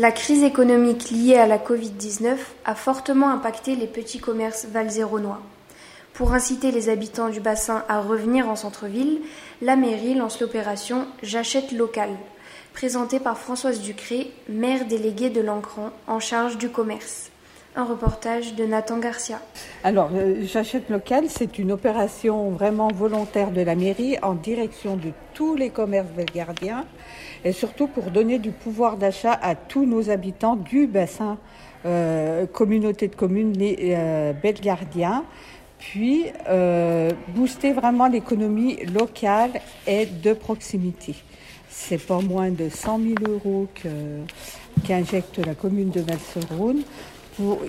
La crise économique liée à la Covid-19 a fortement impacté les petits commerces valzéronois. Pour inciter les habitants du bassin à revenir en centre-ville, la mairie lance l'opération J'achète local, présentée par Françoise Ducré, maire déléguée de l'Ancran en charge du commerce. Un reportage de Nathan Garcia. Alors, euh, J'achète local, c'est une opération vraiment volontaire de la mairie en direction de tous les commerces belgardiens et surtout pour donner du pouvoir d'achat à tous nos habitants du bassin euh, communauté de communes euh, belgardiens puis euh, booster vraiment l'économie locale et de proximité. C'est pas moins de 100 000 euros qu'injecte la commune de Valserone,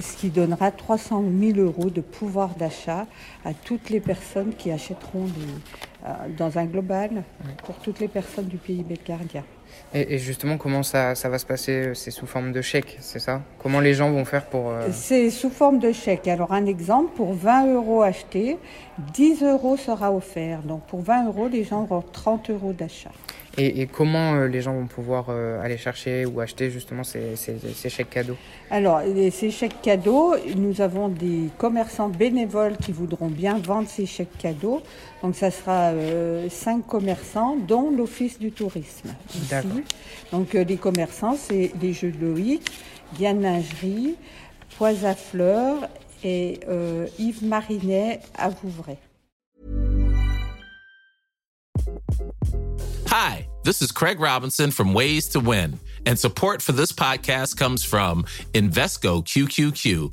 ce qui donnera 300 000 euros de pouvoir d'achat à toutes les personnes qui achèteront euh, dans un global pour toutes les personnes du pays belgardien. Et, justement, comment ça, ça, va se passer C'est sous forme de chèque, c'est ça? Comment les gens vont faire pour... Euh, c'est sous forme de chèque. Alors un exemple, pour 20 euros achetés, 10 euros sera offert. Donc pour 20 euros, les gens auront 30 euros d'achat. Et, comment euh, les gens vont pouvoir euh, aller chercher ou acheter justement ces, chèques cadeaux? Alors, ces chèques cadeaux, nous avons des commerçants bénévoles qui voudront bien vendre ces chèques cadeaux. Donc, ça sera euh, cinq commerçants, dont l'Office du tourisme. Donc, les commerçants, c'est les Jeux de Loïc, Diane Lingerie, Poise à Fleurs et Yves Marinet à Vouvray. Hi, this is Craig Robinson from Ways to Win, and support for this podcast comes from Invesco QQQ,